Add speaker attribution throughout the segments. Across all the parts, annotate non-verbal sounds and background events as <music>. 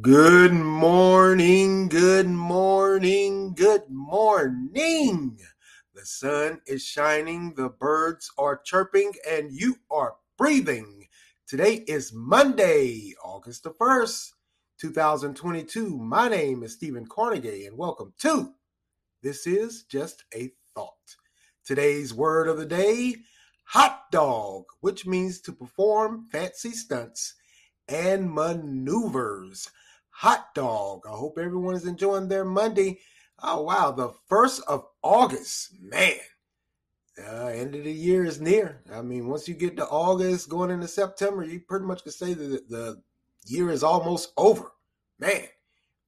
Speaker 1: Good morning, good morning, good morning. The sun is shining, the birds are chirping, and you are breathing. Today is Monday, August the 1st, 2022. My name is Stephen Carnegie, and welcome to This is Just a Thought. Today's word of the day hot dog, which means to perform fancy stunts and maneuvers hot dog. I hope everyone is enjoying their Monday. Oh, wow. The 1st of August, man. Uh, end of the year is near. I mean, once you get to August, going into September, you pretty much can say that the year is almost over. Man,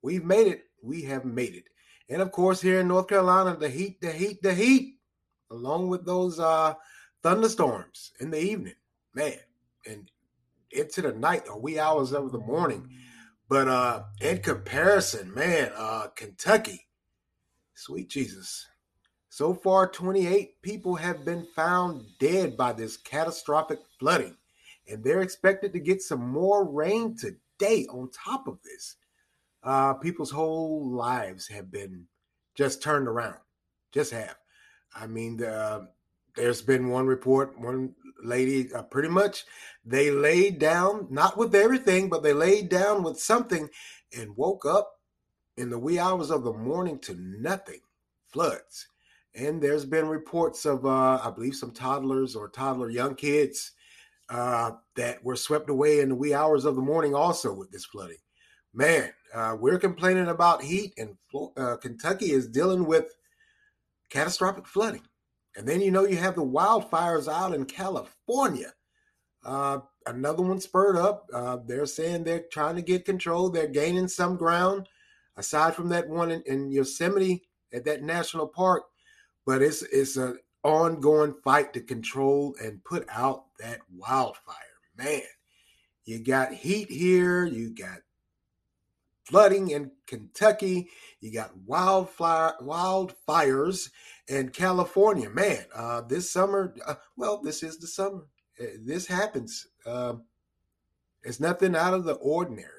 Speaker 1: we've made it. We have made it. And of course, here in North Carolina, the heat, the heat, the heat, along with those uh, thunderstorms in the evening, man, and into the night or wee hours of the morning. But uh, in comparison, man, uh, Kentucky, sweet Jesus. So far, 28 people have been found dead by this catastrophic flooding, and they're expected to get some more rain today on top of this. Uh, people's whole lives have been just turned around, just have. I mean, the, there's been one report, one lady, uh, pretty much they laid down, not with everything, but they laid down with something and woke up in the wee hours of the morning to nothing floods. And there's been reports of, uh, I believe, some toddlers or toddler young kids uh, that were swept away in the wee hours of the morning also with this flooding. Man, uh, we're complaining about heat, and uh, Kentucky is dealing with catastrophic flooding. And then you know you have the wildfires out in California. Uh, another one spurred up. Uh, they're saying they're trying to get control. They're gaining some ground, aside from that one in, in Yosemite at that national park. But it's it's an ongoing fight to control and put out that wildfire. Man, you got heat here. You got flooding in Kentucky. You got wildfire wildfires in California. Man, uh, this summer, uh, well, this is the summer. Uh, this happens. Uh, it's nothing out of the ordinary.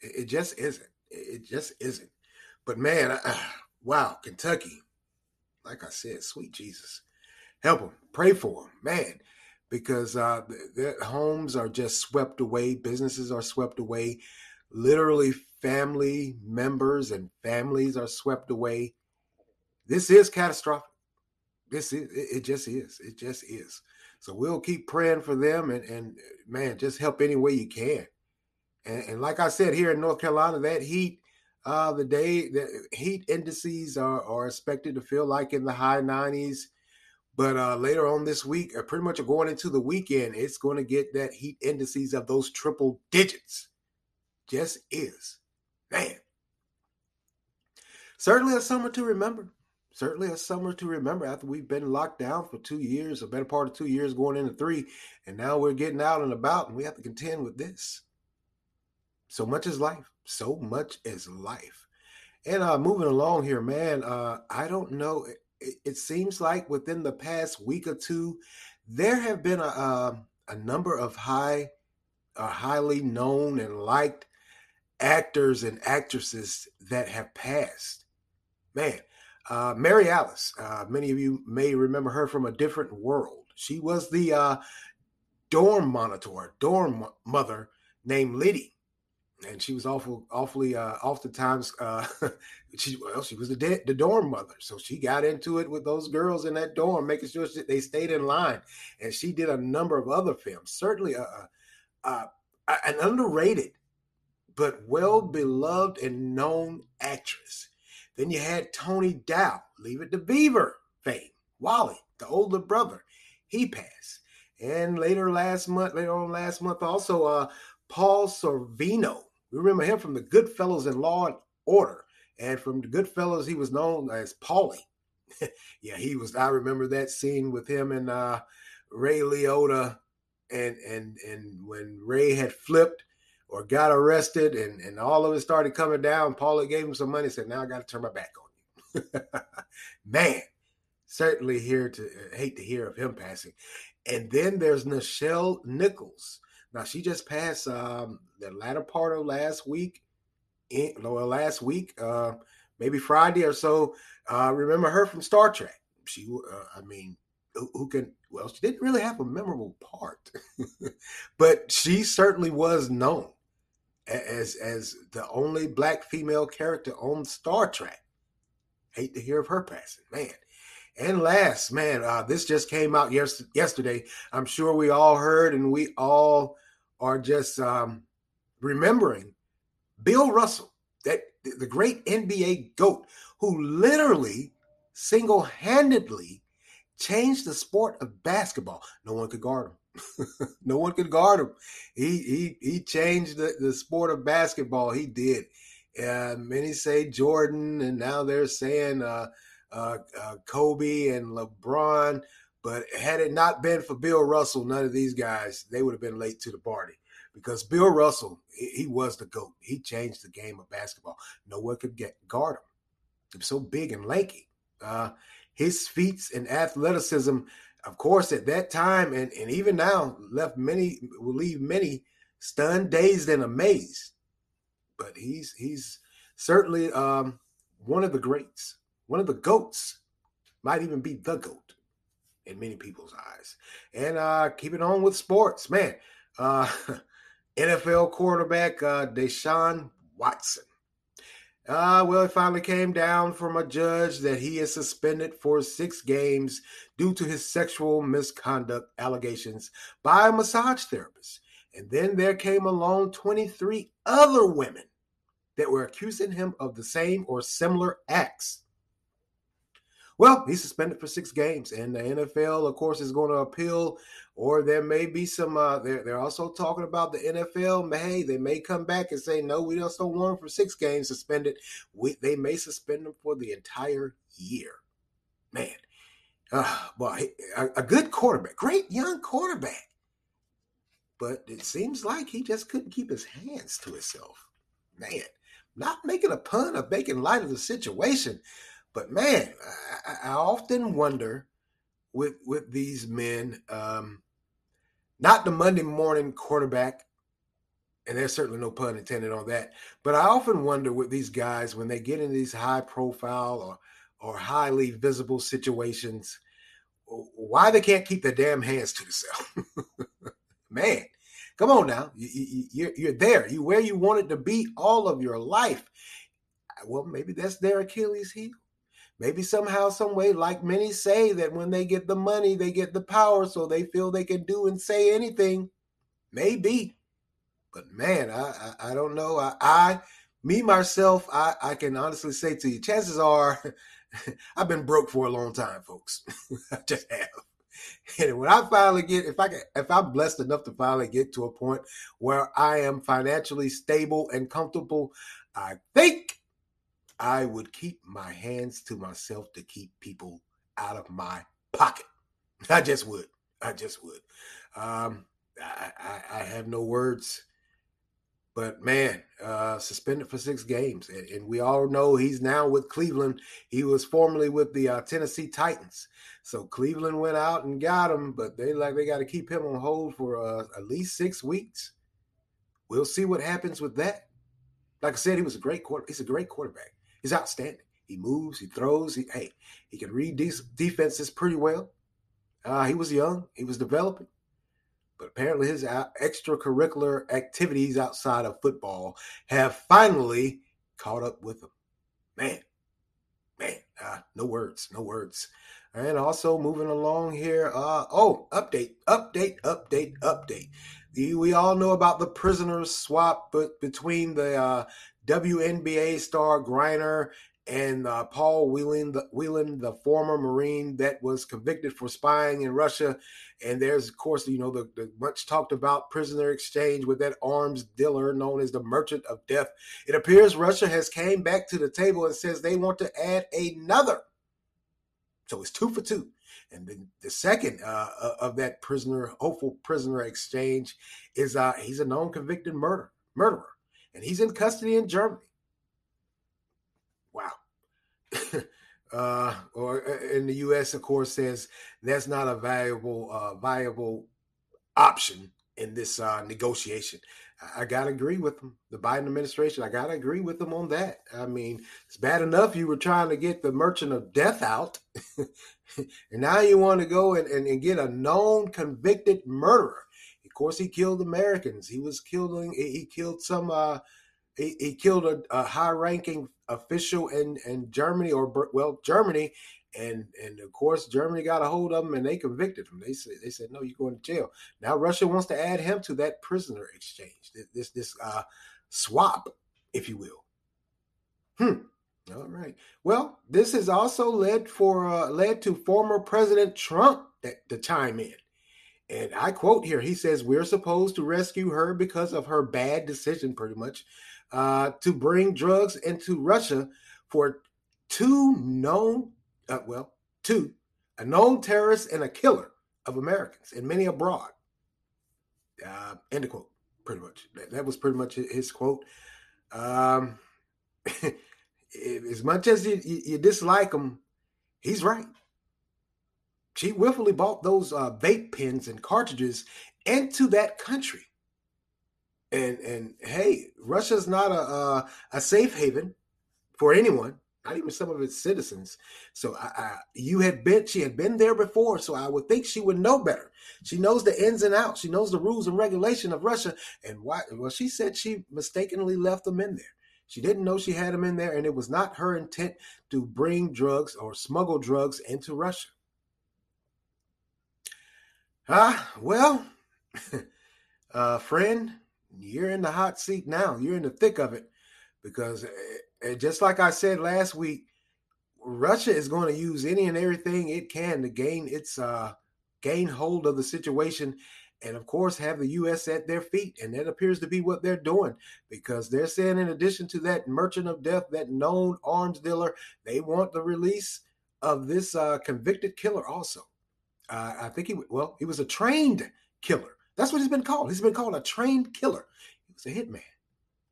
Speaker 1: It, it, just isn't. It just isn't. But man, uh, wow, Kentucky. Like I said, sweet Jesus, help them. Pray for them, man, because uh, homes are just swept away. Businesses are swept away. Literally, family members and families are swept away. This is catastrophic. This is it just is. It just is. So we'll keep praying for them and and man, just help any way you can. And, and like I said, here in North Carolina, that heat, uh, the day the heat indices are, are expected to feel like in the high 90s. But uh, later on this week, uh, pretty much going into the weekend, it's going to get that heat indices of those triple digits. Just is. Man. Certainly a summer to remember. Certainly a summer to remember after we've been locked down for two years, a better part of two years going into three, and now we're getting out and about and we have to contend with this. So much is life. So much is life. And uh moving along here, man, uh I don't know. It, it seems like within the past week or two, there have been a, a, a number of high, uh, highly known and liked actors and actresses that have passed. Man, uh, Mary Alice, uh, many of you may remember her from a different world. She was the uh, dorm monitor, dorm mother named Lettie. And she was awful, awfully, uh, oftentimes, uh, <laughs> she well, she was the de- the dorm mother, so she got into it with those girls in that dorm, making sure they stayed in line. And she did a number of other films, certainly a, a, a an underrated but well beloved and known actress. Then you had Tony Dow, Leave It to Beaver fame. Wally, the older brother, he passed. And later last month, later on last month, also uh, Paul Sorvino. We remember him from the Goodfellas and Law and Order. And from the Goodfellas, he was known as Paulie. <laughs> yeah, he was. I remember that scene with him and uh, Ray Liotta, and and and when Ray had flipped or got arrested and, and all of it started coming down, Paulie gave him some money, said, Now I got to turn my back on you. <laughs> Man, certainly here to uh, hate to hear of him passing. And then there's Nichelle Nichols. Now she just passed um, the latter part of last week. in, well, last week, uh, maybe Friday or so. Uh, remember her from Star Trek? She, uh, I mean, who, who, can? Well, she didn't really have a memorable part, <laughs> but she certainly was known as as the only black female character on Star Trek. Hate to hear of her passing, man. And last, man, uh, this just came out yes- yesterday. I'm sure we all heard, and we all are just um, remembering Bill Russell, that the great NBA GOAT, who literally single handedly changed the sport of basketball. No one could guard him. <laughs> no one could guard him. He he he changed the, the sport of basketball. He did. Uh, many say Jordan, and now they're saying uh, uh, uh, Kobe and LeBron. But had it not been for Bill Russell, none of these guys they would have been late to the party because Bill Russell he, he was the goat. He changed the game of basketball. No one could get guard him. He was so big and lanky. Uh, his feats and athleticism, of course, at that time and, and even now, left many will leave many stunned, dazed, and amazed. But he's he's certainly um, one of the greats one of the goats, might even be the goat in many people's eyes. And uh, keep it on with sports, man. Uh, <laughs> NFL quarterback uh, Deshaun Watson. Uh, well, it finally came down from a judge that he is suspended for six games due to his sexual misconduct allegations by a massage therapist. And then there came along 23 other women that were accusing him of the same or similar acts. Well, he's suspended for six games, and the NFL, of course, is going to appeal. Or there may be some. Uh, they're they're also talking about the NFL. Hey, they may come back and say no, we just don't want him for six games suspended. We, they may suspend him for the entire year. Man, uh, well, a, a good quarterback, great young quarterback, but it seems like he just couldn't keep his hands to himself. Man, not making a pun of making light of the situation. But man, I, I often wonder with with these men, um, not the Monday morning quarterback, and there's certainly no pun intended on that. But I often wonder with these guys when they get in these high profile or or highly visible situations, why they can't keep their damn hands to themselves. <laughs> Man, come on now, you, you, you're, you're there. You where you wanted to be all of your life. Well, maybe that's their Achilles heel. Maybe somehow, some way, like many say that when they get the money, they get the power, so they feel they can do and say anything. Maybe, but man, I I, I don't know. I, I me myself, I I can honestly say to you, chances are, <laughs> I've been broke for a long time, folks. <laughs> I just have. And when I finally get, if I can, if I'm blessed enough to finally get to a point where I am financially stable and comfortable, I think I would keep my hands to myself to keep people out of my pocket. <laughs> I just would. I just would. Um, I, I, I have no words. But man, uh, suspended for six games, and, and, we all know he's now with Cleveland. He was formerly with the uh, Tennessee Titans, so Cleveland went out and got him, but they like they got to keep him on hold for uh, at least six weeks. We'll see what happens with that. Like I said, he was a great quarter. He's a great quarterback. He's outstanding. He moves, he throws. He hey, he can read these defenses pretty well. Uh, he was young, he was developing, but apparently his extracurricular activities outside of football have finally caught up with him. Man, man, uh, no words, no words. And also moving along here. Uh, oh, update, update, update, update. The, we all know about the prisoners swap but between the uh, WNBA star Griner and uh, Paul Whelan the, Whelan, the former Marine that was convicted for spying in Russia. And there's, of course, you know, the, the, much talked about prisoner exchange with that arms dealer known as the Merchant of Death. It appears Russia has came back to the table and says they want to add another. So it's two for two. And then the second uh, uh of that prisoner, hopeful prisoner exchange, is uh, he's a known convicted murder murderer and he's in custody in Germany. Wow. <laughs> uh, or uh, in the U.S., of course, says that's not a valuable, uh, viable option in this uh, negotiation. I got to agree with them. The Biden administration, I got to agree with them on that. I mean, it's bad enough you were trying to get the merchant of death out, <laughs> and now you want to go and, and, and, get a known convicted murderer. Course, he killed Americans. He was killing. He killed some. Uh, he, he killed a, a high-ranking official in in Germany, or well, Germany, and and of course Germany got a hold of him and they convicted him. They said they said no, you're going to jail. Now Russia wants to add him to that prisoner exchange, this this, this uh, swap, if you will. Hmm. All right. Well, this has also led for uh, led to former President Trump that, to chime in. And I quote here, he says, We're supposed to rescue her because of her bad decision, pretty much, uh, to bring drugs into Russia for two known uh, well, two, a known terrorist and a killer of Americans and many abroad. Uh, end of quote, pretty much. That, that was pretty much his quote. Um, <laughs> as much as you, you, you, dislike him, he's right. She willfully bought those uh, vape pens and cartridges into that country. And and hey, Russia's not a, a, a safe haven for anyone not even some of its citizens. So I, I, you had been, she had been there before, so I would think she would know better. She knows the ins and outs. She knows the rules and regulation of Russia. And why? Well, she said she mistakenly left them in there. She didn't know she had them in there, and it was not her intent to bring drugs or smuggle drugs into Russia. Ah, well, <laughs> uh, friend, you're in the hot seat now. You're in the thick of it because and just like I said last week, Russia is going to use any and everything it can to gain its uh, gain hold of the situation, and of course have the U.S. at their feet. And that appears to be what they're doing because they're saying, in addition to that merchant of death, that known arms dealer, they want the release of this uh, convicted killer. Also, uh, I think he well, he was a trained killer. That's what he's been called. He's been called a trained killer. He was a hitman.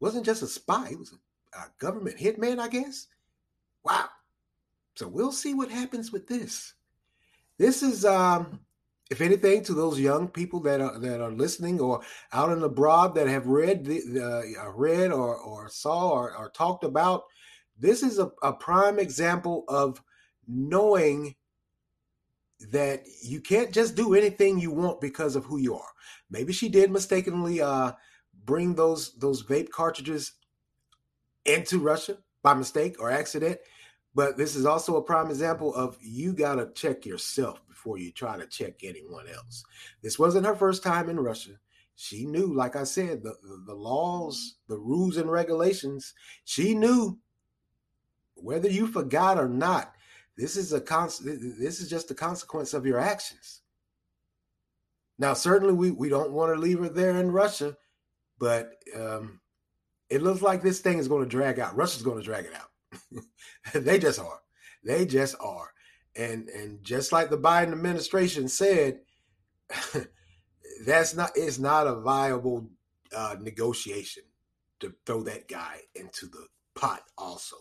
Speaker 1: Wasn't just a spy. He was a a government hitman, I guess. Wow. So we'll see what happens with this. This is, um, if anything, to those young people that are that are listening or out and abroad that have read the, the uh, read or or saw or, or talked about. This is a, a prime example of knowing that you can't just do anything you want because of who you are. Maybe she did mistakenly uh, bring those those vape cartridges into Russia by mistake or accident. But this is also a prime example of you got to check yourself before you try to check anyone else. This wasn't her first time in Russia. She knew, like I said, the, the, the laws, the rules and regulations. She knew whether you forgot or not. This is a cons- This is just a consequence of your actions. Now, certainly, we, we don't want to leave her there in Russia, but um, it looks like this thing is going to drag out. Russia's going to drag it out. <laughs> they just are. They just are. And and just like the Biden administration said, <laughs> that's not it's not a viable uh, negotiation to throw that guy into the pot. Also,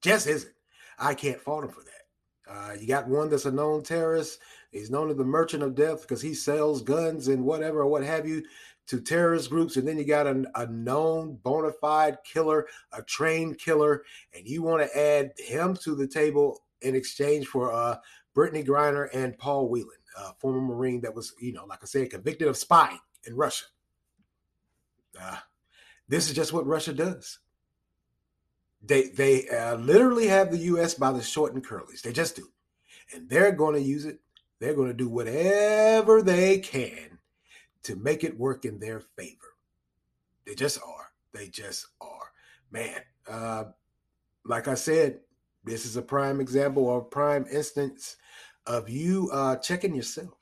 Speaker 1: just isn't. I can't fault him for that. Uh, you got one that's a known terrorist. He's known as the merchant of death because he sells guns and whatever or what have you to terrorist groups, and then you got a, a known bona fide killer, a trained killer, and you want to add him to the table in exchange for uh, Brittney Griner and Paul Whelan, uh, former Marine that was, you know, like I said, convicted of spying in Russia. Uh, this is just what Russia does. They they uh, literally have the U.S. by the short and curlies. They just do, and they're going to use it. They're going to do whatever they can to make it work in their favor. They just are. They just are. Man, uh, like I said, this is a prime example or prime instance of you uh, checking yourself.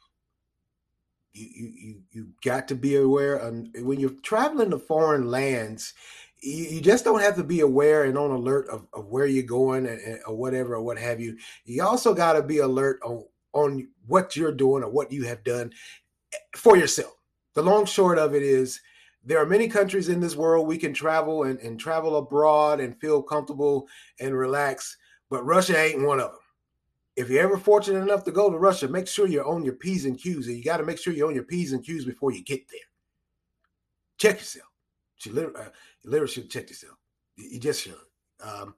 Speaker 1: You, you you you got to be aware and when you're traveling to foreign lands you, you, just don't have to be aware and on alert of, of where you're going and, and, or whatever or what have you you also got to be alert on on what you're doing or what you have done eh, for yourself the long short of it is there are many countries in this world we can travel and, and travel abroad and feel comfortable and relax, but Russia ain't one of them. If you're ever fortunate enough to go to Russia, make sure you're on your P's and Q's. And you got to make sure you're on your P's and Q's before you get there. Check yourself. She literally, uh, should check yourself. You, you just should. Um,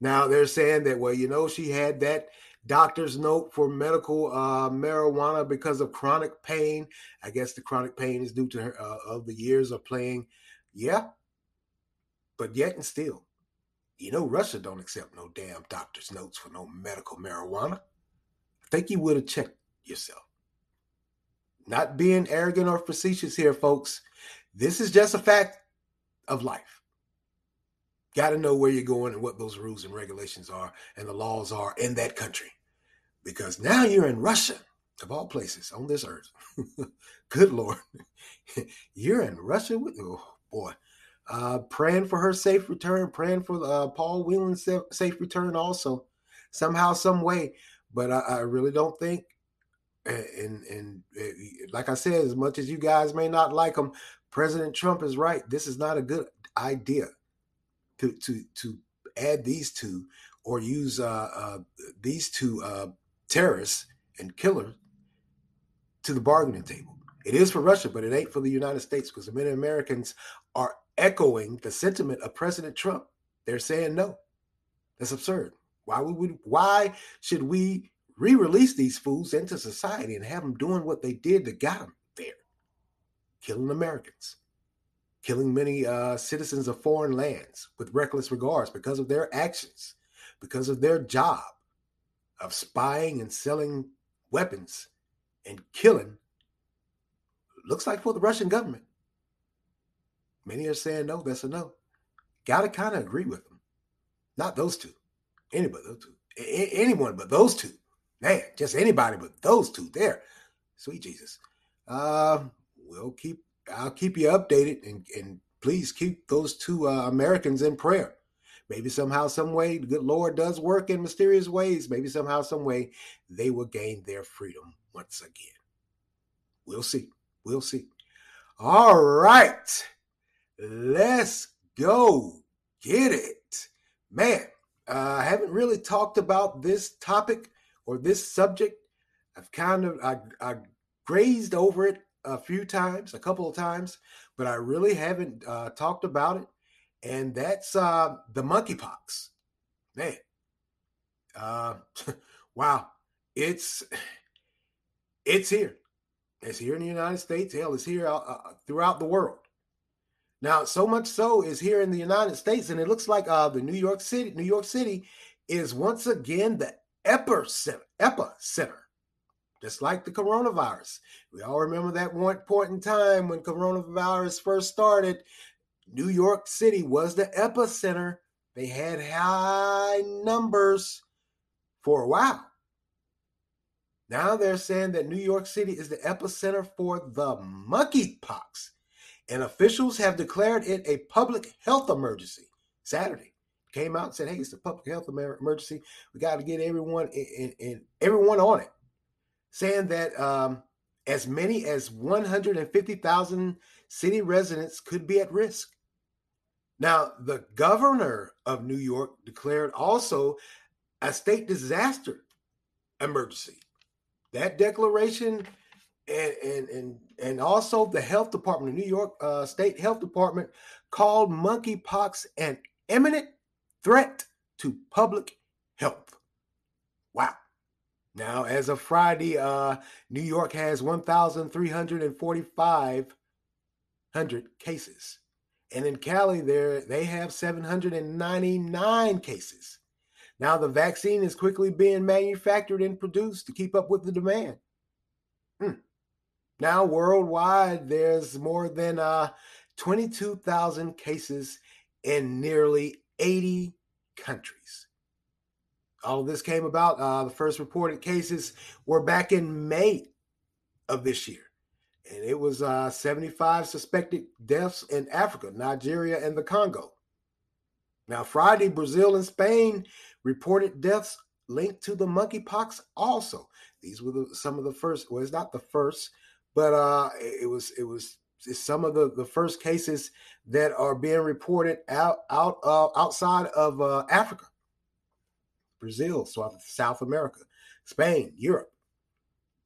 Speaker 1: now they're saying that well, you know, she had that doctor's note for medical uh, marijuana because of chronic pain. I guess the chronic pain is due to her uh, of the years of playing. Yeah, but yet and still, you know, Russia don't accept no damn doctor's notes for no medical marijuana. I think you would have checked yourself. Not being arrogant or facetious here, folks. This is just a fact of life. Got to know where you're going and what those rules and regulations are and the laws are in that country. Because now you're in Russia, of all places on this earth. <laughs> Good Lord. <laughs> you're in Russia with, oh boy. Uh, praying for her safe return, praying for uh, Paul Whelan's safe return also, somehow, some way. But I, I really don't think, and, and, and like I said, as much as you guys may not like him, President Trump is right. This is not a good idea to to to add these two or use uh, uh, these two uh, terrorists and killers to the bargaining table. It is for Russia, but it ain't for the United States because many Americans are echoing the sentiment of President Trump. They're saying no. That's absurd. Why would we, why should we re-release these fools into society and have them doing what they did to got them there, killing Americans, killing many uh, citizens of foreign lands with reckless regards because of their actions, because of their job of spying and selling weapons and killing. Looks like for the Russian government. Many are saying no, that's a no. Got to kind of agree with them. Not those two. Anybody, those two. Anyone but those two. Man, just anybody but those two there. Sweet Jesus. Uh, we'll keep, I'll keep you updated and, and please keep those two uh, Americans in prayer. Maybe somehow, some way, the good Lord does work in mysterious ways. Maybe somehow, some way, they will gain their freedom once again. We'll see. We'll see. All right. Let's go get it. Man, uh, I haven't really talked about this topic or this subject. I've kind of I, I grazed over it a few times, a couple of times, but I really haven't uh, talked about it. And that's uh, the monkeypox. Man, uh, <laughs> wow, it's <sighs> it's here. It's here in the United States. Hell, it's here uh, uh throughout the world. Now, so much so is here in the United States, and it looks like uh, the New York City, New York City, is once again the epicenter, epicenter, just like the coronavirus. We all remember that one point in time when coronavirus first started. New York City was the epicenter. They had high numbers for a while. Now they're saying that New York City is the epicenter for the monkeypox and officials have declared it a public health emergency. Saturday came out and said, "Hey, it's a public health emergency. We got to get everyone in, in, in, everyone on it." Saying that um, as many as 150,000 city residents could be at risk. Now, the governor of New York declared also a state disaster emergency. That declaration and and and and also the health department, the New York uh, State Health Department, called monkeypox an imminent threat to public health. Wow. Now, as of Friday, uh, New York has 1,345 cases. And in Cali, there they have 799 cases. Now, the vaccine is quickly being manufactured and produced to keep up with the demand. Hmm. Now, worldwide, there's more than uh, 22,000 cases in nearly 80 countries. All of this came about. Uh, the first reported cases were back in May of this year. And it was uh, 75 suspected deaths in Africa, Nigeria, and the Congo. Now, Friday, Brazil and Spain reported deaths linked to the monkeypox also. These were the, some of the first, well, it's not the first, but uh, it was it was some of the, the first cases that are being reported out out uh, outside of uh, Africa, Brazil, South South America, Spain, Europe.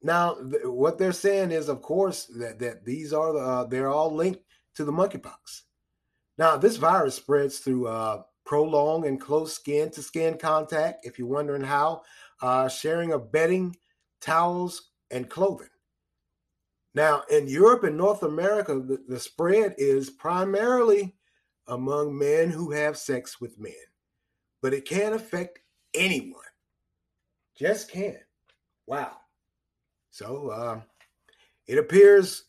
Speaker 1: Now, th- what they're saying is, of course, that that these are the uh, they're all linked to the monkeypox. Now, this virus spreads through uh, prolonged and close skin to skin contact. If you're wondering how, uh, sharing of bedding, towels, and clothing. Now, in Europe and North America, the, the spread is primarily among men who have sex with men, but it can affect anyone. Just can. Wow. So uh, it appears,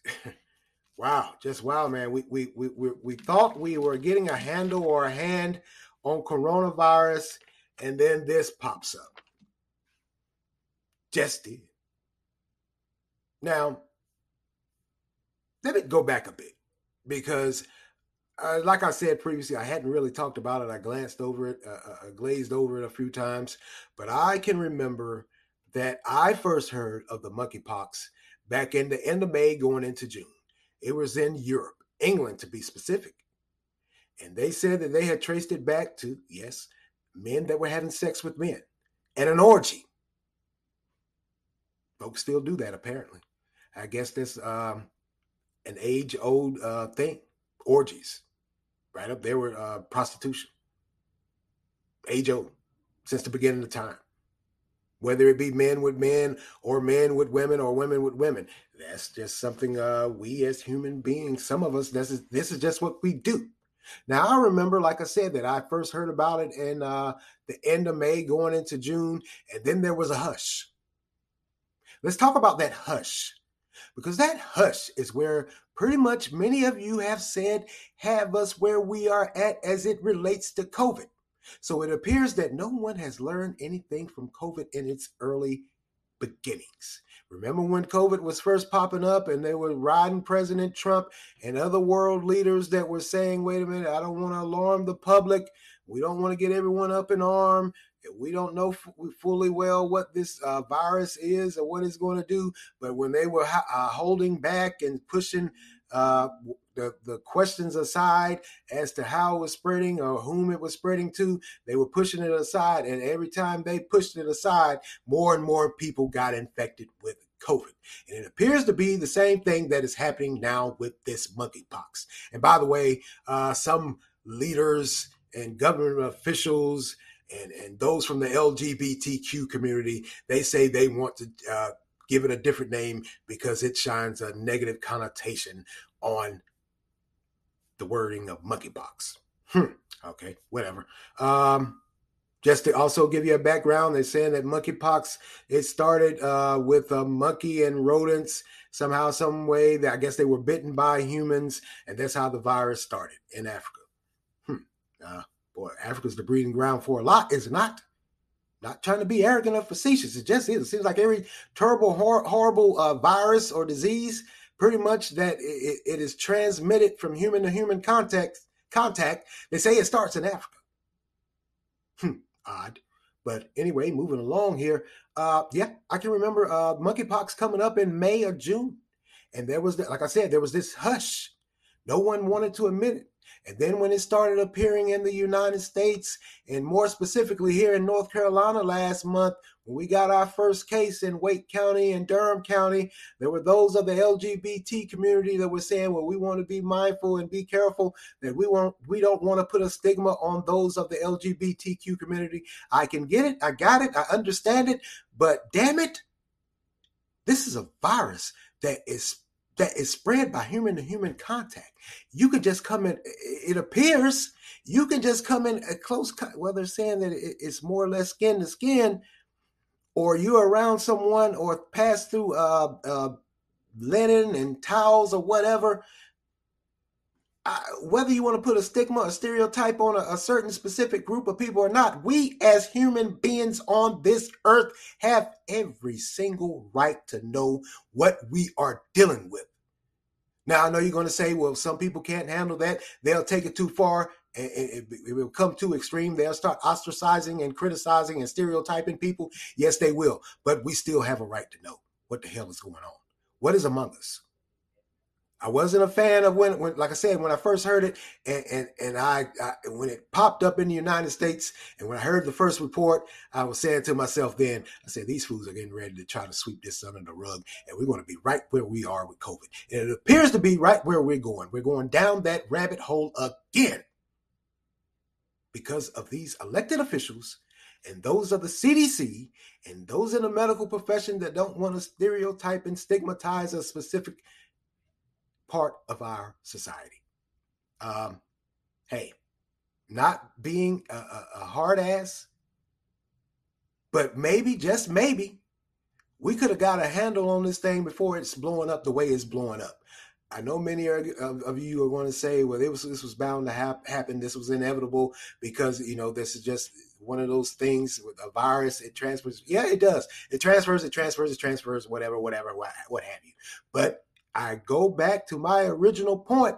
Speaker 1: <laughs> wow, just wow, man. We, we we we we thought we were getting a handle or a hand on coronavirus, and then this pops up. Just did. Now, let me go back a bit because uh, like I said previously, I hadn't really talked about it. I glanced over it, uh, uh, glazed over it a few times, but I can remember that I first heard of the monkeypox back in the end of May going into June. It was in Europe, England to be specific. And they said that they had traced it back to, yes, men that were having sex with men and an orgy. Folks still do that, apparently. I guess this um, an age old uh, thing orgies, right up there with uh, prostitution, age old, since the beginning of time. Whether it be men with men or men with women or women with women, that's just something uh, we as human beings, some of us, this is this is just what we do. Now I remember, like I said, that I first heard about it in uh, the end of May, going into June, and then there was a hush. Let's talk about that hush because that hush is where pretty much many of you have said have us where we are at as it relates to COVID. So it appears that no one has learned anything from COVID in its early beginnings. Remember when COVID was first popping up and they were riding President Trump and other world leaders that were saying, wait a minute, I don't want to alarm the public. We don't want to get everyone up in arm. We don't know f- fully well what this uh, virus is or what it's going to do. But when they were uh, holding back and pushing uh, the, the questions aside as to how it was spreading or whom it was spreading to, they were pushing it aside. And every time they pushed it aside, more and more people got infected with COVID. And it appears to be the same thing that is happening now with this monkeypox. And by the way, uh, some leaders and government officials and, and those from the LGBTQ community, they say they want to uh, give it a different name because it shines a negative connotation on the wording of monkeypox. Hmm. Okay, whatever. Um, just to also give you a background, they're saying that monkeypox it started uh, with a monkey and rodents somehow, some way. That I guess they were bitten by humans, and that's how the virus started in Africa. Hmm. Uh, boy, Africa's the breeding ground for a lot, is not? Not trying to be arrogant or facetious. It just is. It seems like every terrible, hor- horrible uh, virus or disease, pretty much that it, it is transmitted from human to human contact. Contact. They say it starts in Africa. Hmm, odd. But anyway, moving along here. Uh, yeah, I can remember uh, monkeypox coming up in May or June, and there was, the, like I said, there was this hush. No one wanted to admit it. And then when it started appearing in the United States, and more specifically here in North Carolina last month, when we got our first case in Wake County and Durham County, there were those of the LGBT community that were saying, well, we want to be mindful and be careful that we won't we don't want to put a stigma on those of the LGBTQ community. I can get it, I got it, I understand it, but damn it, this is a virus that is that is spread by human to human contact. You can just come in, it appears you can just come in a close, well, they're saying that it's more or less skin to skin, or you're around someone or pass through uh, uh, linen and towels or whatever. Whether you want to put a stigma, or stereotype on a, a certain specific group of people or not, we as human beings on this earth have every single right to know what we are dealing with. Now, I know you're going to say, well, some people can't handle that. They'll take it too far and it, it will come too extreme. They'll start ostracizing and criticizing and stereotyping people. Yes, they will. But we still have a right to know what the hell is going on. What is among us? I wasn't a fan of when, when, like I said, when I first heard it, and and, and I, I, when it popped up in the United States, and when I heard the first report, I was saying to myself then, I said these fools are getting ready to try to sweep this under the rug, and we're going to be right where we are with COVID, and it appears to be right where we're going. We're going down that rabbit hole again because of these elected officials and those of the CDC and those in the medical profession that don't want to stereotype and stigmatize a specific part of our society. Um, hey, not being a, a, a hard ass, but maybe, just maybe, we could have got a handle on this thing before it's blowing up the way it's blowing up. I know many of, you are going to say, "Well, was this was bound to hap- happen. This was inevitable because you know this is just one of those things with a virus. It transfers. Yeah, it does. It transfers. It transfers. It transfers. Whatever, whatever, what, what have you. But I go back to my original point.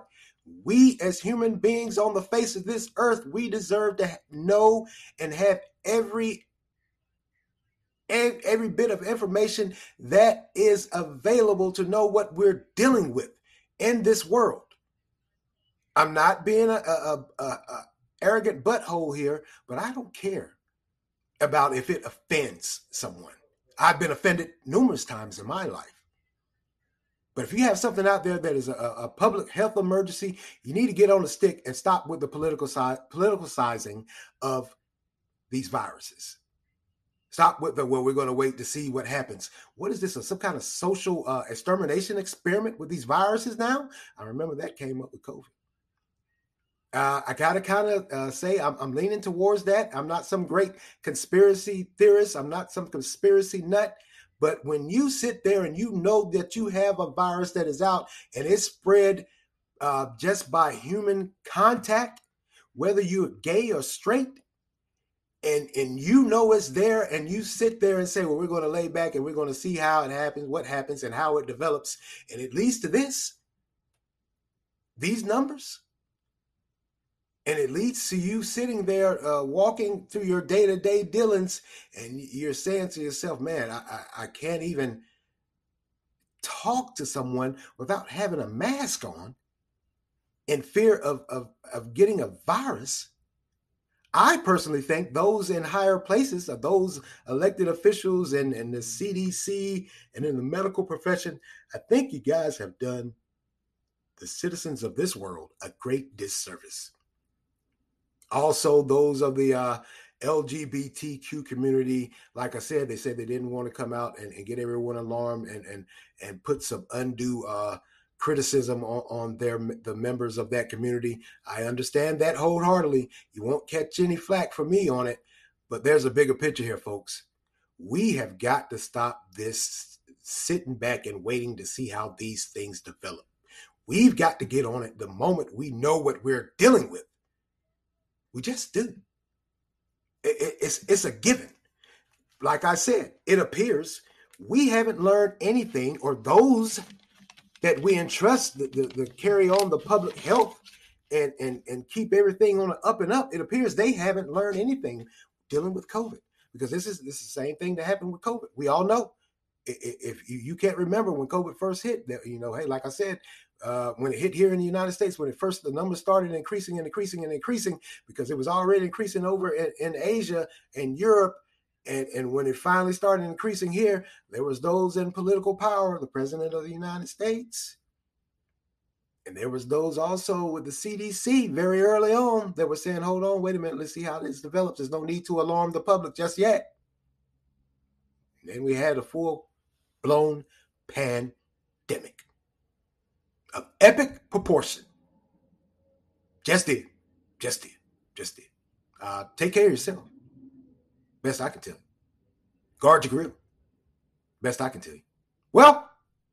Speaker 1: We, as human beings on the face of this earth, we deserve to know and have every every bit of information that is available to know what we're dealing with in this world. I'm not being a, a, a, a arrogant butthole here, but I don't care about if it offends someone. I've been offended numerous times in my life. But if you have something out there that is a, a, public health emergency, you need to get on the stick and stop with the political political sizing of these viruses. Stop with the well, we're going to wait to see what happens. What is this? some kind of social uh, extermination experiment with these viruses now? I remember that came up with COVID. Uh, I gotta kind of uh, say I'm, I'm leaning towards that. I'm not some great conspiracy theorist. I'm not some conspiracy nut. But when you sit there and you know that you have a virus that is out and it's spread uh, just by human contact, whether you're gay or straight, and and you know it's there, and you sit there and say, "Well, we're going to lay back and we're going to see how it happens, what happens, and how it develops," and it leads to this. These numbers and it leads to you sitting there uh, walking through your day-to-day dealings and you're saying to yourself man I, I, I, can't even talk to someone without having a mask on in fear of, of, of getting a virus. I personally think those in higher places are those elected officials and, and the cdc and in the medical profession. I think you guys have done the citizens of this world a great disservice also those of the uh, LGBTQ community, like I said, they said they didn't want to come out and, and get everyone alarmed and and and put some undue uh, criticism on, on their the members of that community. I understand that wholeheartedly. You won't catch any flack from me on it, but there's a bigger picture here, folks. We have got to stop this sitting back and waiting to see how these things develop. We've got to get on it the moment we know what we're dealing with. We just do. It, it, it's it's a given. Like I said, it appears we haven't learned anything, or those that we entrust to, carry on the public health and, and and keep everything on the up and up. It appears they haven't learned anything dealing with COVID because this is this is the same thing that happened with COVID. We all know if you can't remember when COVID first hit, you know, hey, like I said, uh, when it hit here in the United States, when it first the numbers started increasing and increasing and increasing, because it was already increasing over in, in Asia and Europe, and and when it finally started increasing here, there was those in political power, the president of the United States, and there was those also with the CDC very early on that were saying, "Hold on, wait a minute, let's see how this develops. There's no need to alarm the public just yet." And then we had a full blown pandemic of epic proportion. Just did. Just did. Just did. Uh, take care of yourself. Best I can tell you. Guard your grill. Best I can tell you. Well,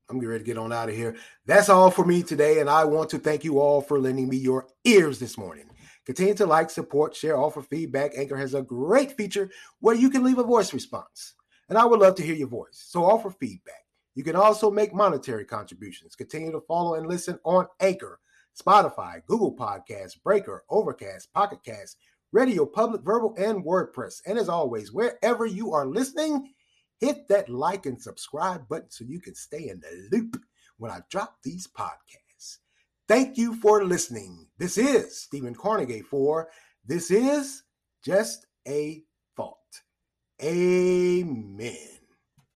Speaker 1: I'm getting ready to get on out of here. That's all for me today, and I want to thank you all for lending me your ears this morning. Continue to like, support, share, offer feedback. Anchor has a great feature where you can leave a voice response, and I would love to hear your voice. So offer feedback. You can also make monetary contributions. Continue to follow and listen on Anchor, Spotify, Google Podcasts, Breaker, Overcast, Pocket Cast, Radio Public, Verbal, and WordPress. And as always, wherever you are listening, hit that like and subscribe button so you can stay in the loop when I drop these podcasts. Thank you for listening. This is Stephen Carnegie for This is Just a Thought. Amen.